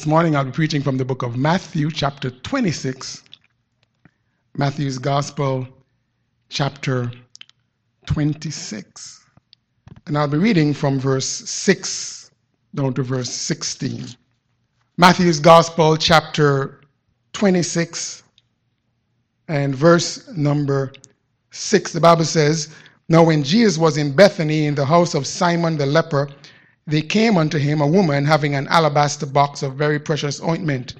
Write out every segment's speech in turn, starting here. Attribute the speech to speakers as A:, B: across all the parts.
A: This morning I'll be preaching from the book of Matthew, chapter 26. Matthew's Gospel, chapter 26. And I'll be reading from verse 6 down to verse 16. Matthew's Gospel, chapter 26, and verse number 6. The Bible says, Now when Jesus was in Bethany in the house of Simon the leper, they came unto him a woman having an alabaster box of very precious ointment,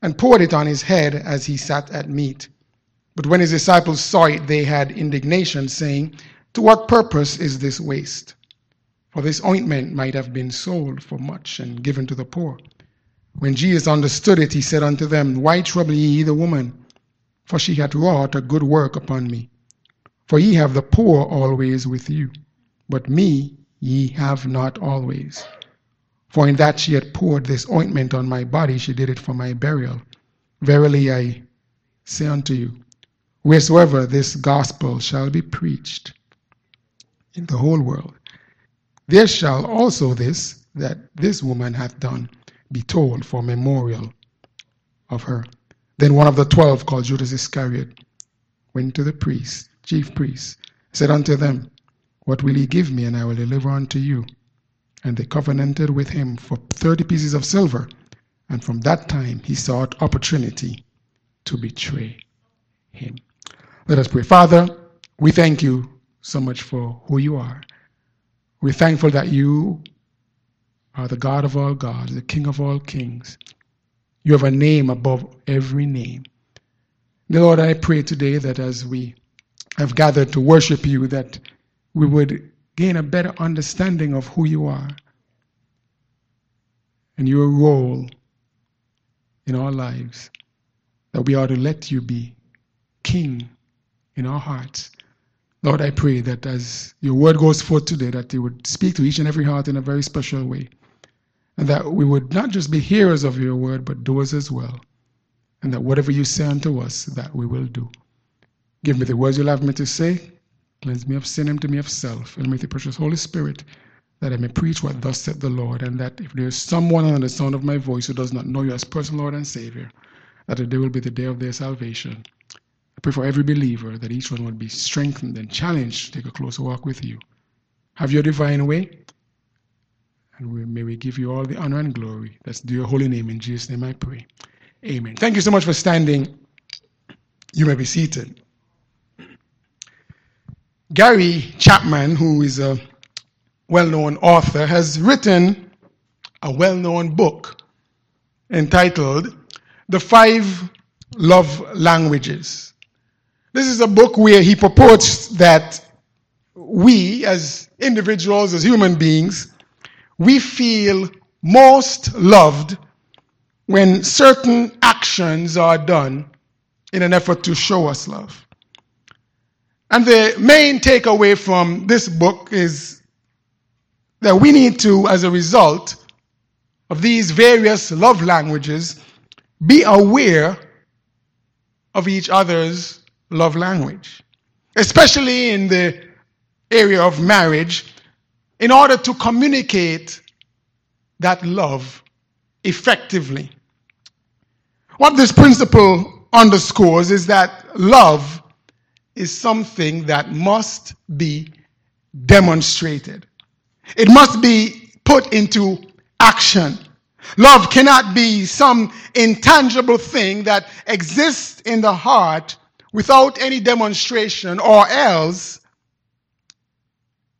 A: and poured it on his head as he sat at meat. But when his disciples saw it, they had indignation, saying, To what purpose is this waste? For this ointment might have been sold for much and given to the poor. When Jesus understood it, he said unto them, Why trouble ye the woman? For she hath wrought a good work upon me. For ye have the poor always with you, but me ye have not always. For in that she had poured this ointment on my body, she did it for my burial. Verily I say unto you, wheresoever this gospel shall be preached in the whole world, there shall also this that this woman hath done be told for memorial of her. Then one of the twelve, called Judas Iscariot, went to the priests, chief priests, said unto them, what will ye give me, and I will deliver unto you? And they covenanted with him for thirty pieces of silver. And from that time he sought opportunity to betray him. Let us pray. Father, we thank you so much for who you are. We're thankful that you are the God of all gods, the King of all kings. You have a name above every name. Lord, I pray today that as we have gathered to worship you, that we would gain a better understanding of who you are and your role in our lives, that we ought to let you be king in our hearts. Lord, I pray that as your word goes forth today, that you would speak to each and every heart in a very special way. And that we would not just be hearers of your word, but doers as well. And that whatever you say unto us, that we will do. Give me the words you'll have me to say. Cleanse me of sin, empty me of self, and with the precious Holy Spirit, that I may preach what thus said the Lord, and that if there is someone under the sound of my voice who does not know you as personal Lord and Savior, that today will be the day of their salvation. I pray for every believer that each one will be strengthened and challenged to take a closer walk with you. Have your divine way, and we, may we give you all the honor and glory. That's due your holy name. In Jesus' name I pray. Amen. Thank you so much for standing. You may be seated. Gary Chapman, who is a well known author, has written a well known book entitled The Five Love Languages. This is a book where he purports that we, as individuals, as human beings, we feel most loved when certain actions are done in an effort to show us love. And the main takeaway from this book is that we need to, as a result of these various love languages, be aware of each other's love language, especially in the area of marriage, in order to communicate that love effectively. What this principle underscores is that love is something that must be demonstrated. It must be put into action. Love cannot be some intangible thing that exists in the heart without any demonstration, or else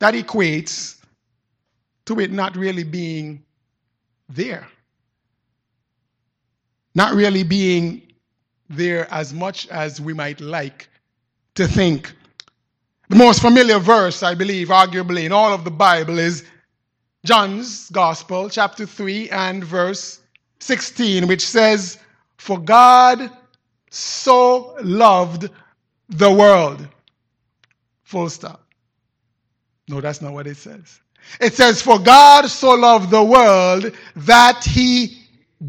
A: that equates to it not really being there. Not really being there as much as we might like to think. The most familiar verse, I believe, arguably in all of the Bible is John's Gospel, chapter 3 and verse 16, which says, For God so loved the world. Full stop. No, that's not what it says. It says, For God so loved the world that he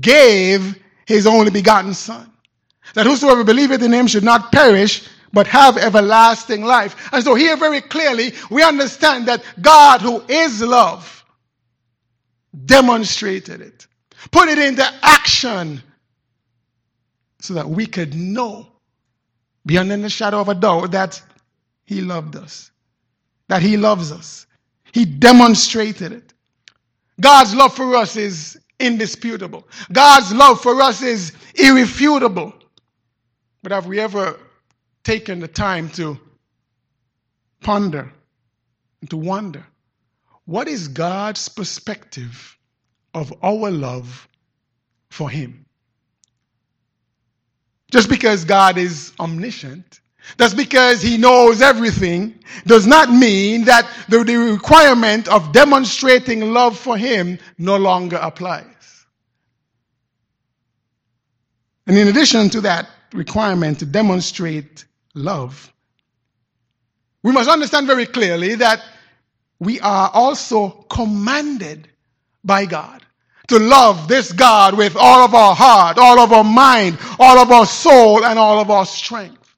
A: gave his only begotten Son. That whosoever believeth in him should not perish, but have everlasting life. And so here very clearly we understand that God who is love demonstrated it. put it into action so that we could know beyond the shadow of a doubt that He loved us, that He loves us. He demonstrated it. God's love for us is indisputable. God's love for us is irrefutable. But have we ever taken the time to ponder and to wonder what is God's perspective of our love for Him? Just because God is omniscient, just because He knows everything, does not mean that the, the requirement of demonstrating love for Him no longer applies. And in addition to that requirement to demonstrate love, we must understand very clearly that we are also commanded by God to love this God with all of our heart, all of our mind, all of our soul, and all of our strength.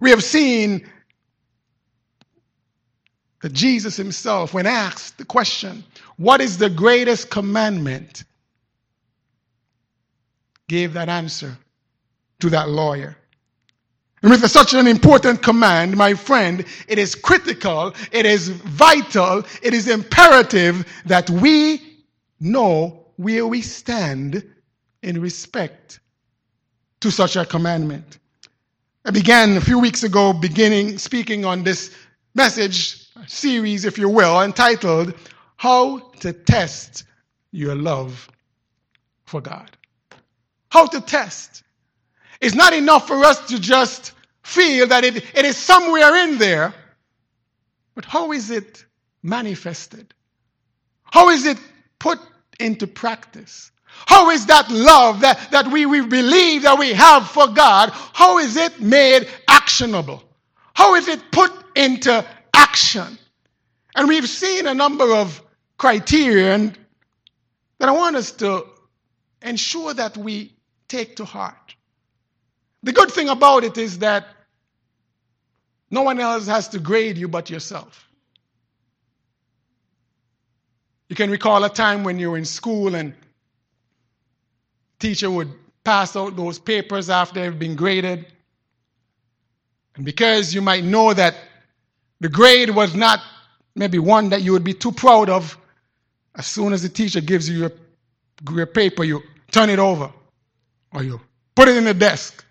A: We have seen that Jesus himself, when asked the question, What is the greatest commandment? gave that answer to that lawyer. And with such an important command, my friend, it is critical, it is vital, it is imperative that we know where we stand in respect to such a commandment. I began a few weeks ago beginning speaking on this message series, if you will, entitled How to Test Your Love for God. How to test. It's not enough for us to just feel that it, it is somewhere in there, but how is it manifested? How is it put into practice? How is that love that, that we, we believe that we have for God, how is it made actionable? How is it put into action? And we've seen a number of criteria that I want us to ensure that we take to heart. The good thing about it is that no one else has to grade you but yourself. You can recall a time when you were in school and teacher would pass out those papers after they've been graded. And because you might know that the grade was not maybe one that you would be too proud of, as soon as the teacher gives you your, your paper, you turn it over or you put it in the desk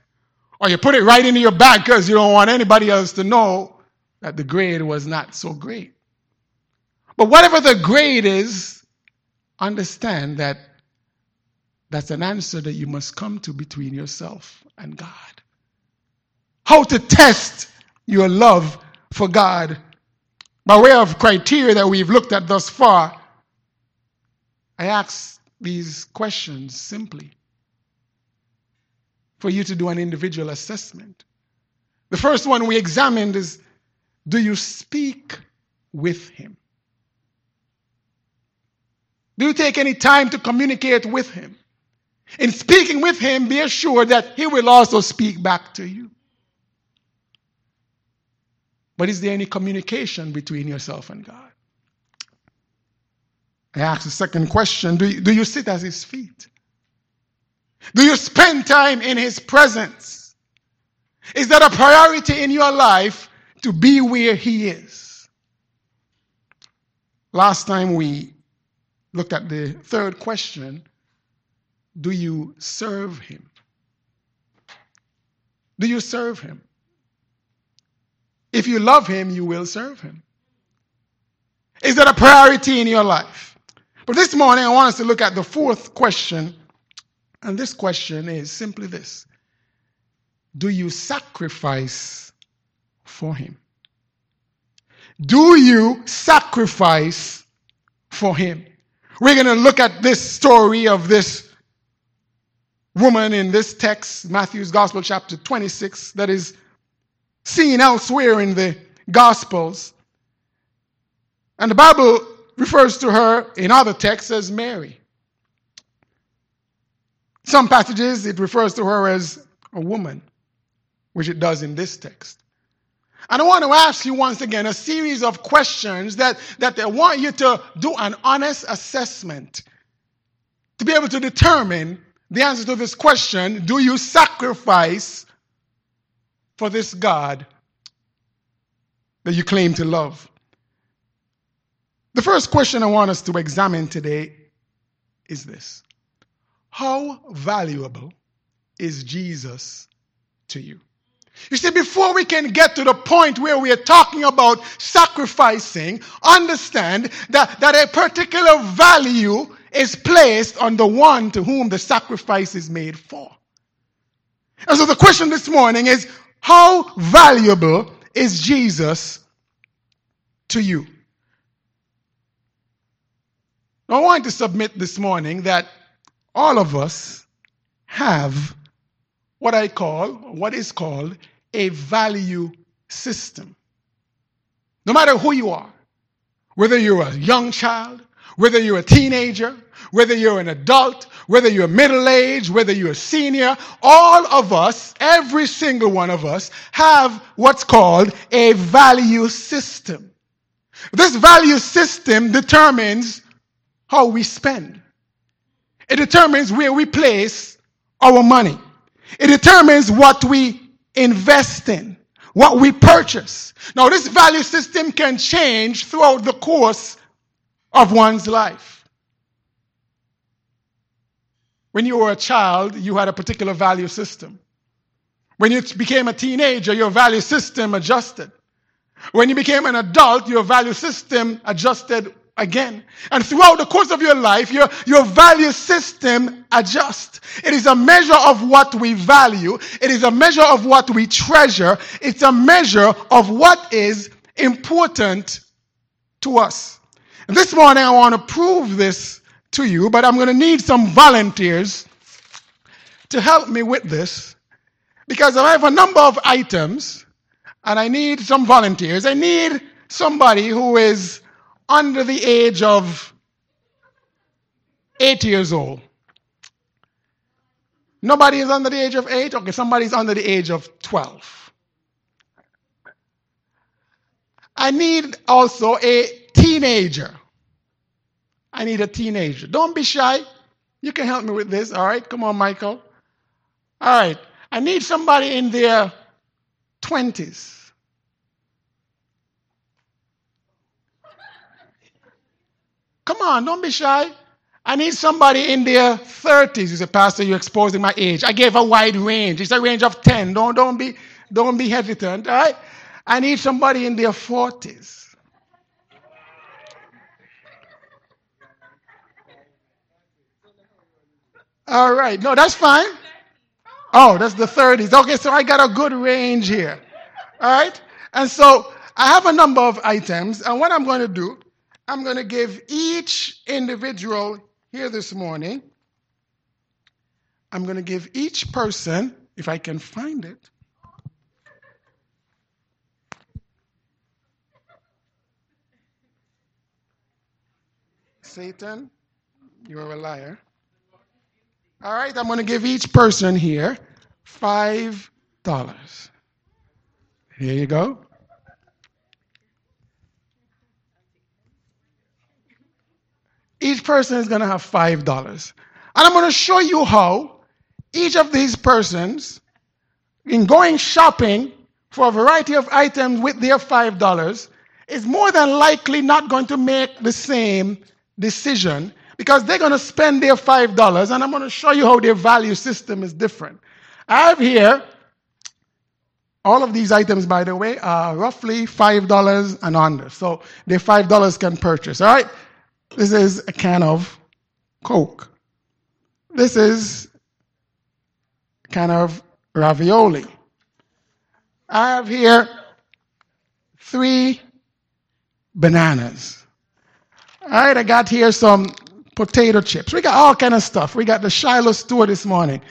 A: or you put it right into your bag because you don't want anybody else to know that the grade was not so great. But whatever the grade is, understand that that's an answer that you must come to between yourself and God. How to test your love for God by way of criteria that we've looked at thus far. I ask these questions simply for you to do an individual assessment. The first one we examined is do you speak with him? Do you take any time to communicate with him? In speaking with him, be assured that he will also speak back to you. But is there any communication between yourself and God? I ask the second question do you, do you sit at his feet? Do you spend time in His presence? Is that a priority in your life to be where He is? Last time we looked at the third question Do you serve Him? Do you serve Him? If you love Him, you will serve Him. Is that a priority in your life? But this morning, I want us to look at the fourth question and this question is simply this Do you sacrifice for Him? Do you sacrifice for Him? We're going to look at this story of this woman in this text, Matthew's Gospel, chapter 26, that is seen elsewhere in the Gospels. And the Bible refers to her in other texts as Mary. Some passages, it refers to her as a woman, which it does in this text. And I want to ask you once again a series of questions that, that I want you to do an honest assessment to be able to determine the answer to this question do you sacrifice for this God that you claim to love? The first question I want us to examine today is this How valuable is Jesus to you? You see, before we can get to the point where we are talking about sacrificing, understand that, that a particular value is placed on the one to whom the sacrifice is made for. And so the question this morning is, how valuable is Jesus to you? I want to submit this morning that all of us have what I call, what is called, a value system. No matter who you are, whether you're a young child, whether you're a teenager, whether you're an adult, whether you're middle aged, whether you're a senior, all of us, every single one of us, have what's called a value system. This value system determines how we spend. It determines where we place our money. It determines what we invest in, what we purchase. Now, this value system can change throughout the course of one's life. When you were a child, you had a particular value system. When you became a teenager, your value system adjusted. When you became an adult, your value system adjusted again. And throughout the course of your life, your, your value system adjusts. It is a measure of what we value. It is a measure of what we treasure. It's a measure of what is important to us. And this morning, I want to prove this to you, but I'm going to need some volunteers to help me with this because I have a number of items and I need some volunteers. I need somebody who is under the age of eight years old. Nobody is under the age of eight? Okay, somebody's under the age of 12. I need also a teenager. I need a teenager. Don't be shy. You can help me with this, all right? Come on, Michael. All right. I need somebody in their 20s. Come on, don't be shy. I need somebody in their 30s. You say, Pastor, you're exposing my age. I gave a wide range. It's a range of 10. Don't, don't, be, don't be hesitant, all right? I need somebody in their 40s. All right. No, that's fine. Oh, that's the 30s. Okay, so I got a good range here. All right? And so I have a number of items, and what I'm going to do I'm going to give each individual here this morning, I'm going to give each person, if I can find it, Satan, you're a liar. All right, I'm going to give each person here $5. Here you go. Each person is going to have $5. And I'm going to show you how each of these persons, in going shopping for a variety of items with their $5, is more than likely not going to make the same decision because they're going to spend their $5 and I'm going to show you how their value system is different. I have here all of these items, by the way, are roughly $5 and under. So they $5 can purchase. All right? This is a can of Coke. This is a can of ravioli. I have here three bananas. All right, I got here some potato chips. We got all kind of stuff. We got the Shiloh store this morning.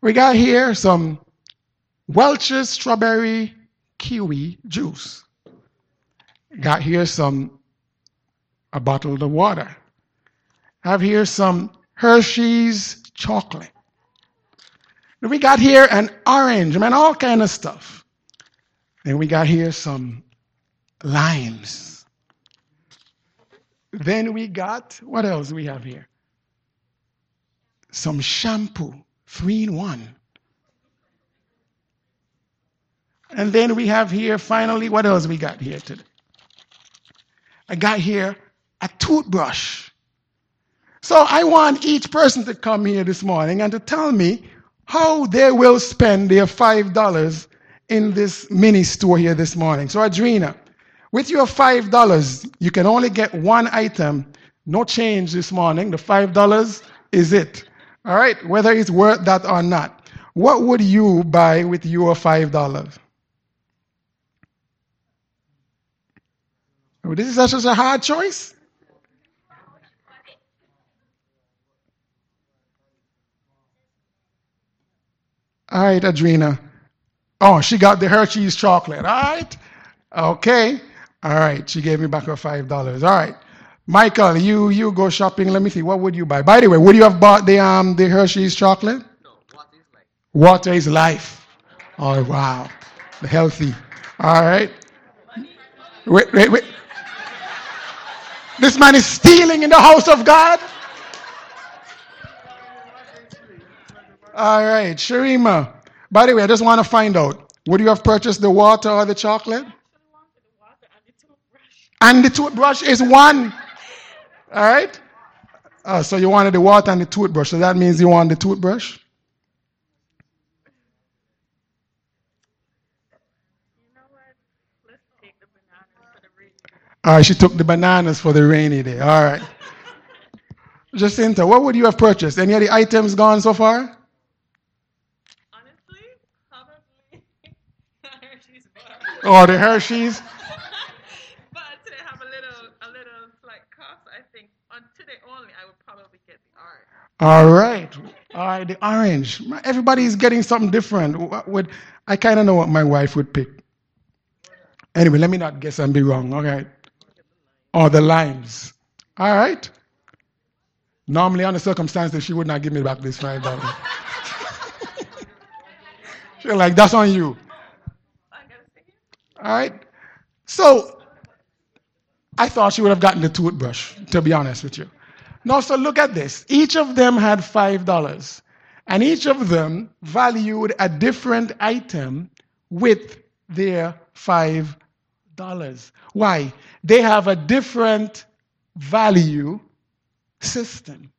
A: We got here some Welch's strawberry kiwi juice. Got here some a bottle of water. I have here some Hershey's chocolate. And we got here an orange, I mean, all kind of stuff. Then we got here some limes. Then we got, what else we have here? some shampoo, three in one. And then we have here finally, what else we got here today? I got here a toothbrush. So I want each person to come here this morning and to tell me how they will spend their $5 in this mini store here this morning. So, Adrena, with your $5, you can only get one item, no change this morning. The $5 is it. All right, whether it's worth that or not. What would you buy with your $5? This is such a hard choice. All right, Adrena. Oh, she got the Hershey's chocolate. All right. Okay. All right. She gave me back her five dollars. All right. Michael, you you go shopping. Let me see. What would you buy? By the way, would you have bought the um the Hershey's chocolate?
B: No. Water is life.
A: Water is life. Oh wow. Healthy. All right. Wait, wait, wait. This man is stealing in the house of God. All right, Sharima. By the way, I just want to find out would you have purchased the water or the chocolate? And the toothbrush is one. All right? Uh, so you wanted the water and the toothbrush. So that means you want the toothbrush? All right, she took the bananas for the rainy day. All right. Jacinta, what would you have purchased? Any of the items gone so far? Or oh, the Hershey's?
C: but today have a little, a little slight cost. I think on today only, I would probably get the orange.
A: All right, all right, the orange. Everybody's getting something different. What would I kind of know what my wife would pick? Anyway, let me not guess and be wrong. All right. Or the limes. All right. Normally, under circumstances, she would not give me back this five dollars. She's like, "That's on you." All right? So, I thought she would have gotten the toothbrush, to be honest with you. Now, so look at this. Each of them had $5, and each of them valued a different item with their $5. Why? They have a different value system.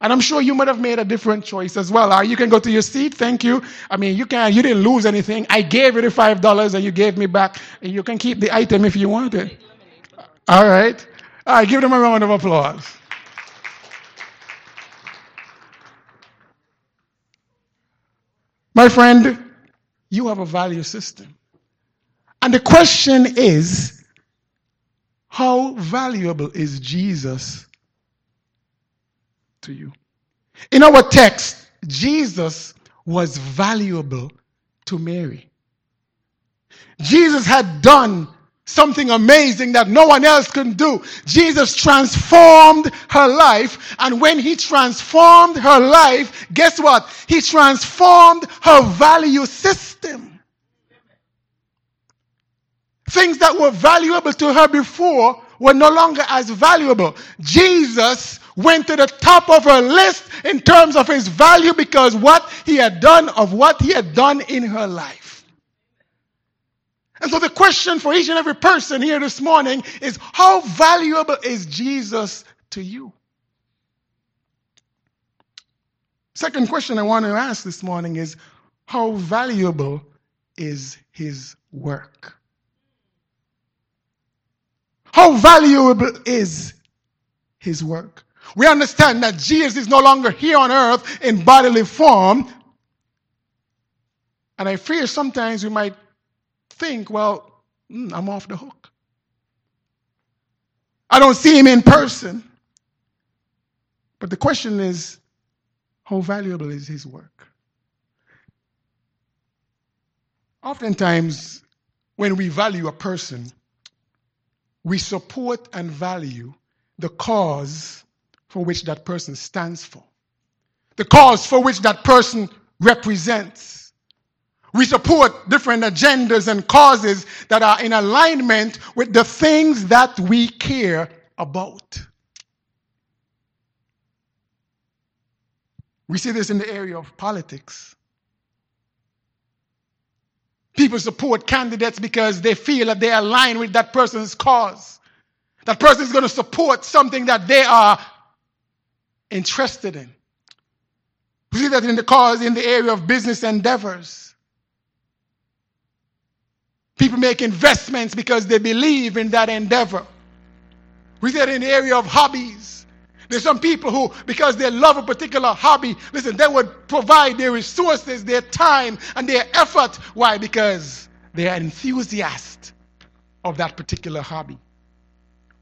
A: And I'm sure you might have made a different choice as well. You can go to your seat. Thank you. I mean, you can. You didn't lose anything. I gave you the five dollars, and you gave me back. And you can keep the item if you want it. All right. All right. Give them a round of applause. My friend, you have a value system. And the question is, how valuable is Jesus to you. In our text, Jesus was valuable to Mary. Jesus had done something amazing that no one else could do. Jesus transformed her life, and when he transformed her life, guess what? He transformed her value system. Things that were valuable to her before were no longer as valuable. Jesus went to the top of her list in terms of his value because what he had done of what he had done in her life. And so the question for each and every person here this morning is how valuable is Jesus to you? Second question I want to ask this morning is how valuable is his work? How valuable is his work? We understand that Jesus is no longer here on earth in bodily form. And I fear sometimes we might think, well, mm, I'm off the hook. I don't see him in person. But the question is, how valuable is his work? Oftentimes, when we value a person, we support and value the cause for which that person stands for, the cause for which that person represents. We support different agendas and causes that are in alignment with the things that we care about. We see this in the area of politics. People support candidates because they feel that they align with that person's cause. That person is going to support something that they are interested in. We see that in the cause in the area of business endeavors. People make investments because they believe in that endeavor. We see that in the area of hobbies. There's some people who, because they love a particular hobby, listen, they would provide their resources, their time, and their effort. Why? Because they are enthusiasts of that particular hobby.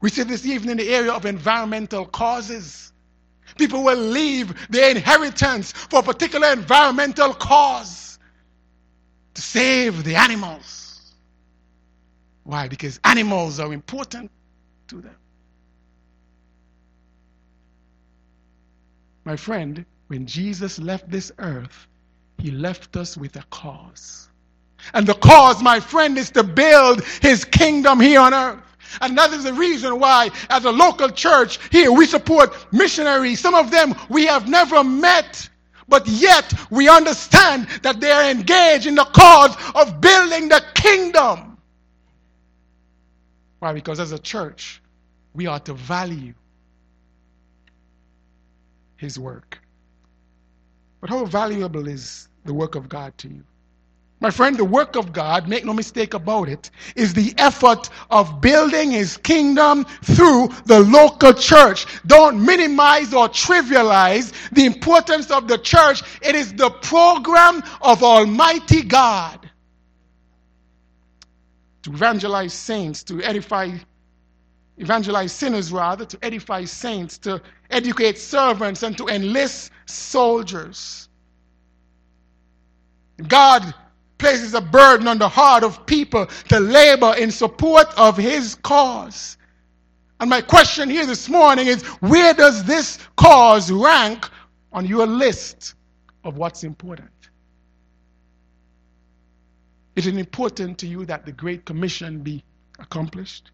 A: We see this even in the area of environmental causes. People will leave their inheritance for a particular environmental cause to save the animals. Why? Because animals are important to them. My friend, when Jesus left this earth, he left us with a cause. And the cause, my friend, is to build his kingdom here on earth. And that is the reason why, as a local church here, we support missionaries. Some of them we have never met, but yet we understand that they are engaged in the cause of building the kingdom. Why? Because as a church, we are to value his work. But how valuable is the work of God to you? My friend, the work of God, make no mistake about it, is the effort of building his kingdom through the local church. Don't minimize or trivialize the importance of the church. It is the program of Almighty God to evangelize saints, to edify evangelize sinners rather, to edify saints, to educate servants, and to enlist soldiers. God places a burden on the heart of people to labor in support of his cause. And my question here this morning is where does this cause rank on your list of what's important? Is it important to you that the Great Commission be accomplished?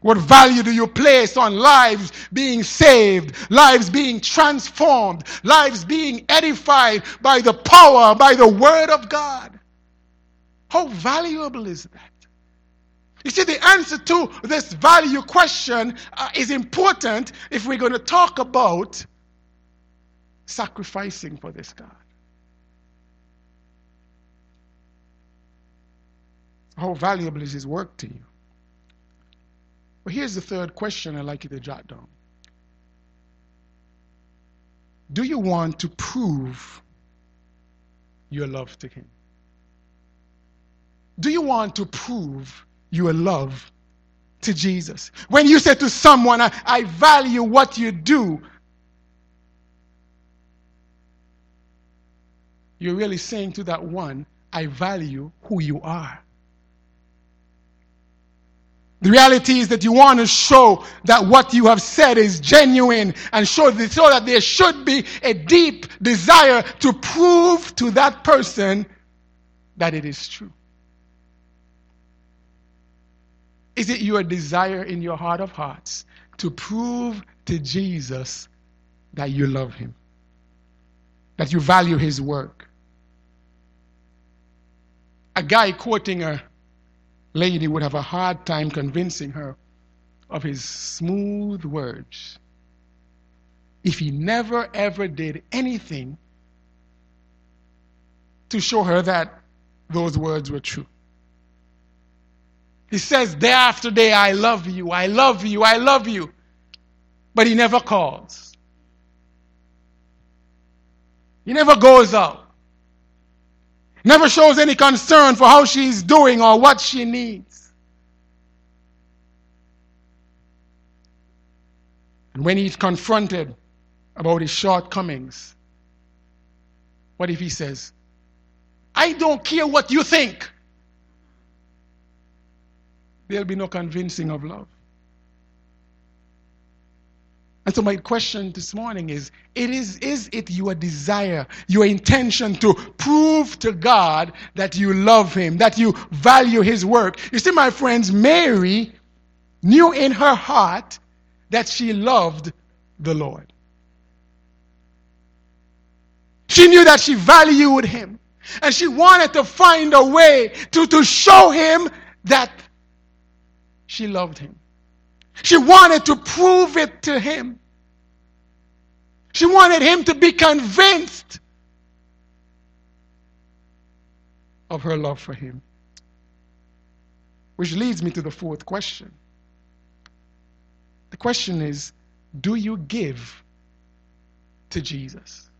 A: What value do you place on lives being saved, lives being transformed, lives being edified by the power, by the Word of God? How valuable is that? You see, the answer to this value question uh, is important if we're going to talk about sacrificing for this God. How valuable is His work to you? Well, here's the third question I'd like you to jot down Do you want to prove your love to Him? Do you want to prove your love to Jesus? When you say to someone, I, I value what you do, you're really saying to that one, I value who you are. The reality is that you want to show that what you have said is genuine and show, so that there should be a deep desire to prove to that person that it is true. Is it your desire in your heart of hearts to prove to Jesus that you love him? That you value his work? A guy quoting a lady would have a hard time convincing her of his smooth words if he never ever did anything to show her that those words were true. He says day after day, I love you, I love you, I love you. But he never calls. He never goes out never shows any concern for how she's doing or what she needs. And when he's confronted about his shortcomings, what if he says, I don't care what you think? There'll be no convincing of love. And so my question this morning is, it is, is it your desire, your intention to prove to God that you love Him, that you value His work? You see, my friends, Mary knew in her heart that she loved the Lord. She knew that she valued him. And she wanted to find a way to, to show him that she loved him. She wanted to prove it to him. She wanted him to be convinced of her love for him. Which leads me to the fourth question. The question is Do you give to Jesus?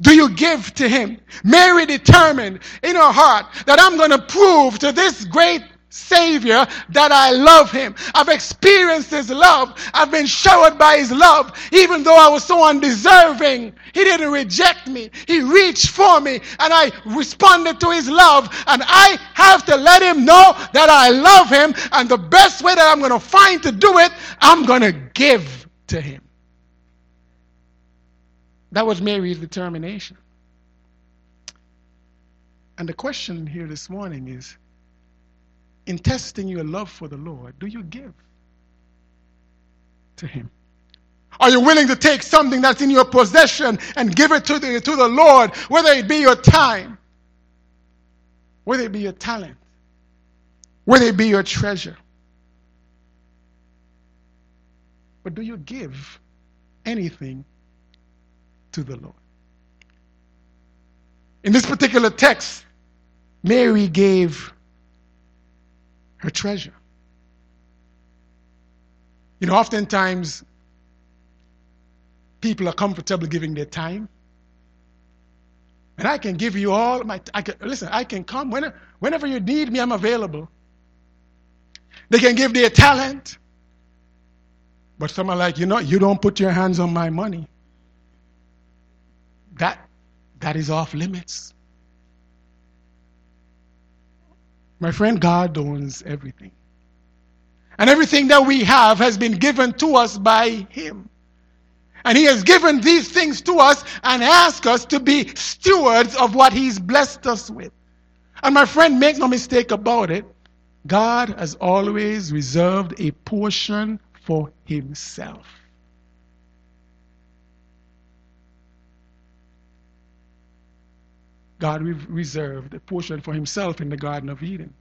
A: Do you give to him? Mary determined in her heart that I'm going to prove to this great Savior that I love him. I've experienced his love. I've been showered by his love. Even though I was so undeserving, he didn't reject me. He reached for me and I responded to his love. And I have to let him know that I love him. And the best way that I'm going to find to do it, I'm going to give to him. That was Mary's determination. And the question here this morning is in testing your love for the Lord, do you give to Him? Are you willing to take something that's in your possession and give it to the, to the Lord, whether it be your time, whether it be your talent, whether it be your treasure? But do you give anything to the Lord? In this particular text, Mary gave her treasure. You know, oftentimes people are comfortable giving their time. And I can give you all my, I can, listen, I can come whenever, whenever you need me, I'm available. They can give their talent. But some are like, you know, you don't put your hands on my money. That, that is off limits. My friend, God owns everything. And everything that we have has been given to us by Him. And He has given these things to us and asked us to be stewards of what He's blessed us with. And my friend, make no mistake about it, God has always reserved a portion for Himself. God reserved a portion for himself in the Garden of Eden.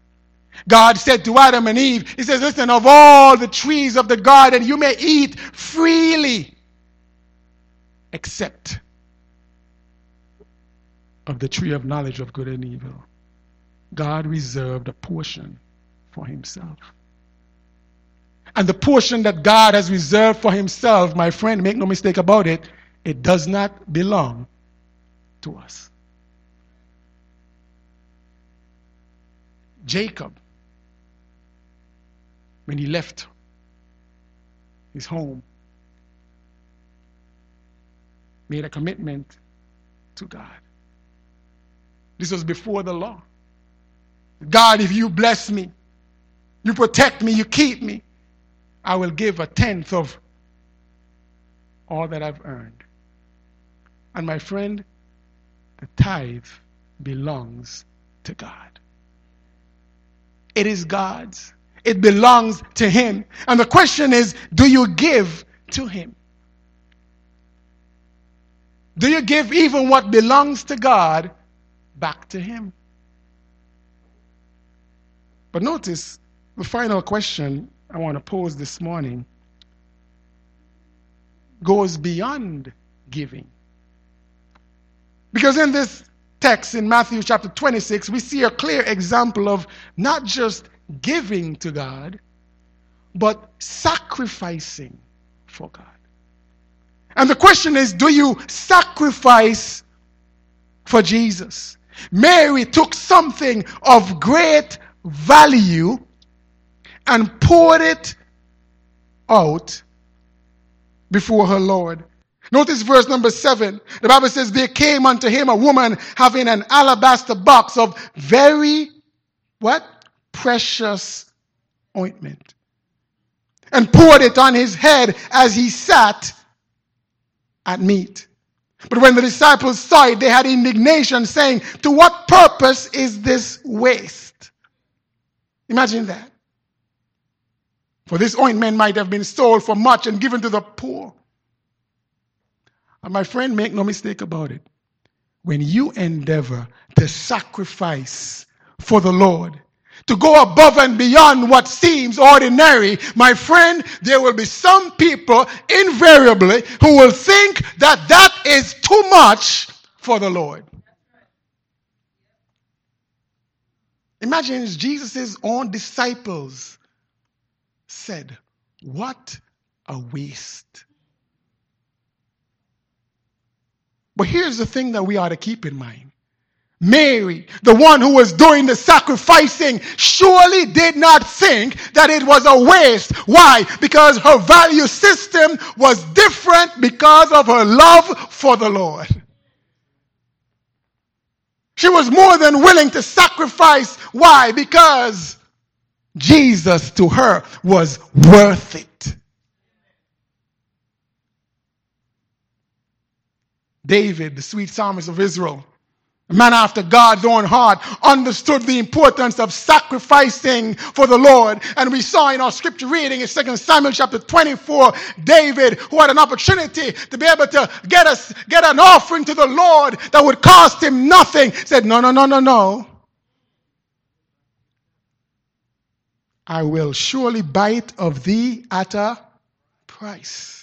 A: God said to Adam and Eve, He says, Listen, of all the trees of the garden, you may eat freely, except of the tree of knowledge of good and evil. God reserved a portion for Himself. And the portion that God has reserved for Himself, my friend, make no mistake about it, it does not belong to us. Jacob, when he left his home, made a commitment to God. This was before the law. God, if you bless me, you protect me, you keep me, I will give a tenth of all that I've earned. And my friend, the tithe belongs to God. It is God's. It belongs to Him. And the question is do you give to Him? Do you give even what belongs to God back to Him? But notice the final question I want to pose this morning goes beyond giving. Because in this text in Matthew chapter 26, we see a clear example of not just giving to God, but sacrificing for God. And the question is do you sacrifice for Jesus? Mary took something of great value and poured it out before her Lord. Notice verse number seven. The Bible says, There came unto him a woman having an alabaster box of very, what? Precious ointment. And poured it on his head as he sat at meat. But when the disciples saw it, they had indignation, saying, To what purpose is this waste? Imagine that. For this ointment might have been sold for much and given to the poor. And my friend, make no mistake about it. When you endeavor to sacrifice for the Lord, to go above and beyond what seems ordinary, my friend, there will be some people invariably who will think that that is too much for the Lord. Imagine Jesus' own disciples said, What a waste. But here's the thing that we ought to keep in mind. Mary, the one who was doing the sacrificing, surely did not think that it was a waste. Why? Because her value system was different because of her love for the Lord. She was more than willing to sacrifice. Why? Because Jesus to her was worth it. David, the sweet psalmist of Israel, a man after God's own heart, understood the importance of sacrificing for the Lord. And we saw in our scripture reading in 2 Samuel chapter 24, David, who had an opportunity to be able to get us, get an offering to the Lord that would cost him nothing, said, no, no, no, no, no. I will surely bite of thee at a price.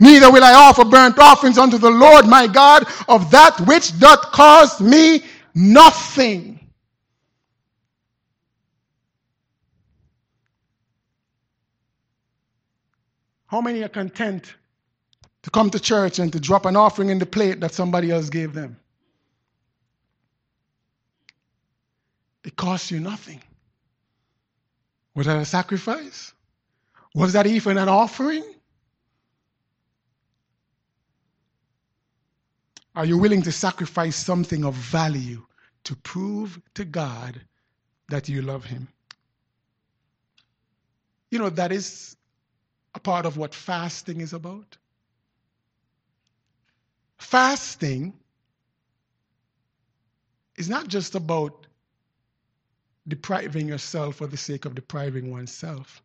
A: Neither will I offer burnt offerings unto the Lord my God of that which doth cost me nothing. How many are content to come to church and to drop an offering in the plate that somebody else gave them? It costs you nothing. Was that a sacrifice? Was that even an offering? Are you willing to sacrifice something of value to prove to God that you love Him? You know, that is a part of what fasting is about. Fasting is not just about depriving yourself for the sake of depriving oneself,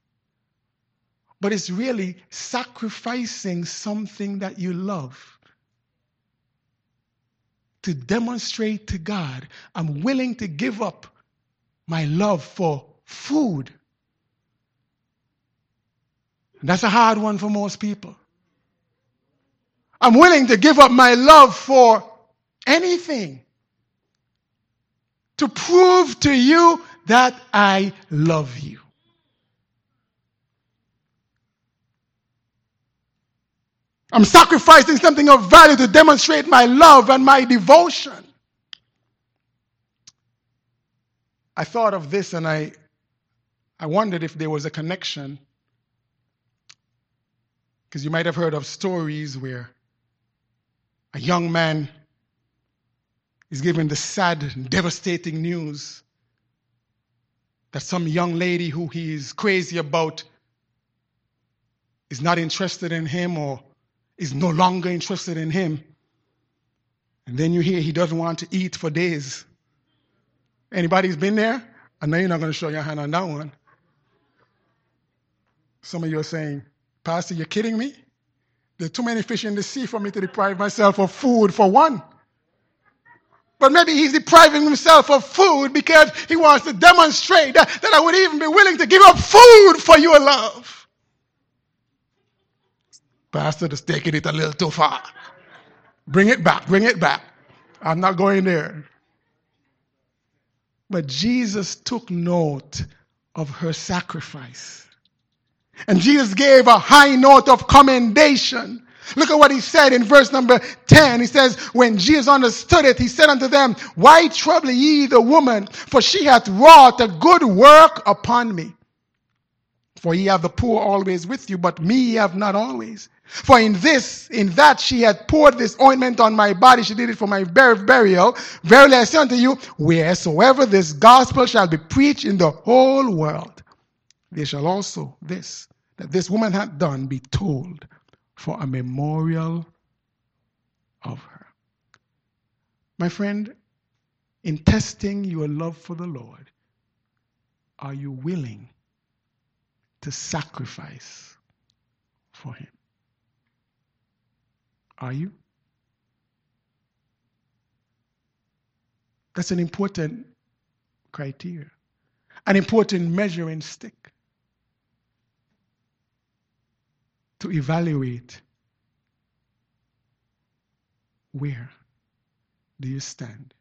A: but it's really sacrificing something that you love to demonstrate to God, I'm willing to give up my love for food. And that's a hard one for most people. I'm willing to give up my love for anything to prove to you that I love you. I'm sacrificing something of value to demonstrate my love and my devotion. I thought of this and I, I wondered if there was a connection. Because you might have heard of stories where a young man is given the sad devastating news that some young lady who he is crazy about is not interested in him or is no longer interested in him. And then you hear he doesn't want to eat for days. Anybody's been there? I know you're not going to show your hand on that one. Some of you are saying, Pastor, you're kidding me? There are too many fish in the sea for me to deprive myself of food for one. But maybe he's depriving himself of food because he wants to demonstrate that, that I would even be willing to give up food for your love. Pastor is taking it a little too far. Bring it back, bring it back. I'm not going there. But Jesus took note of her sacrifice. And Jesus gave a high note of commendation. Look at what he said in verse number 10. He says, When Jesus understood it, he said unto them, Why trouble ye the woman? For she hath wrought a good work upon me. For ye have the poor always with you, but me ye have not always. For in this, in that she had poured this ointment on my body, she did it for my burial. Verily I say unto you, wheresoever this gospel shall be preached in the whole world, there shall also this, that this woman hath done, be told for a memorial of her. My friend, in testing your love for the Lord, are you willing to sacrifice for Him? Are you? That's an important criteria, an important measuring stick to evaluate where do you stand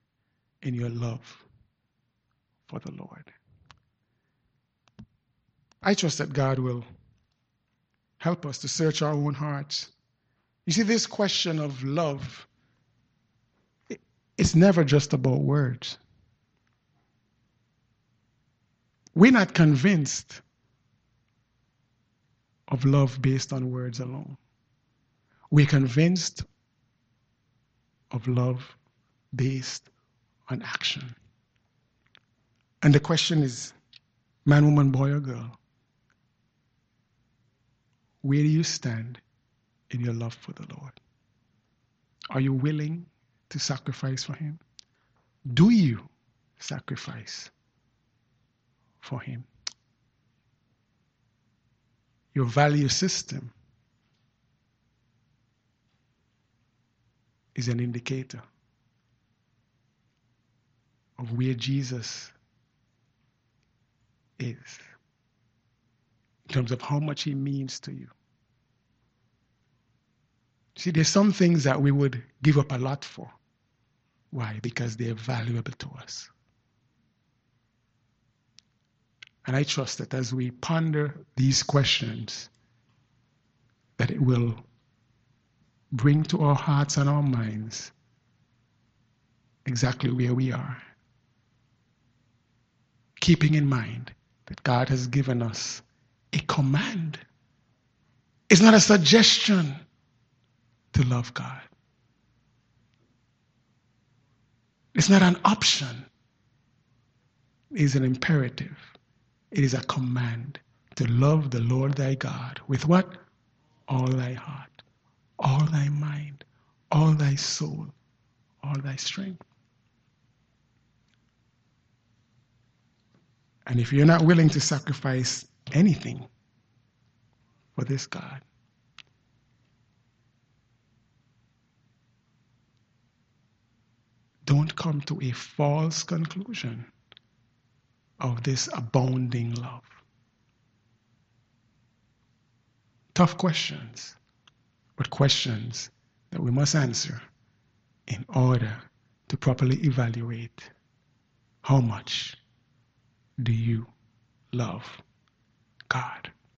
A: in your love for the Lord. I trust that God will help us to search our own hearts you see, this question of love, it's never just about words. We're not convinced of love based on words alone. We're convinced of love based on action. And the question is man, woman, boy, or girl, where do you stand in your love for the Lord? Are you willing to sacrifice for Him? Do you sacrifice for Him? Your value system is an indicator of where Jesus is in terms of how much He means to you. See, there's some things that we would give up a lot for. Why? Because they're valuable to us. And I trust that as we ponder these questions, that it will bring to our hearts and our minds exactly where we are. Keeping in mind that God has given us a command. It's not a suggestion to love God. It's not an option. It is an imperative. It is a command to love the Lord thy God with what? All thy heart, all thy mind, all thy soul, all thy strength. And if you're not willing to sacrifice anything for this God, don't come to a false conclusion of this abounding love. Tough questions, but questions that we must answer in order to properly evaluate how much do you love God?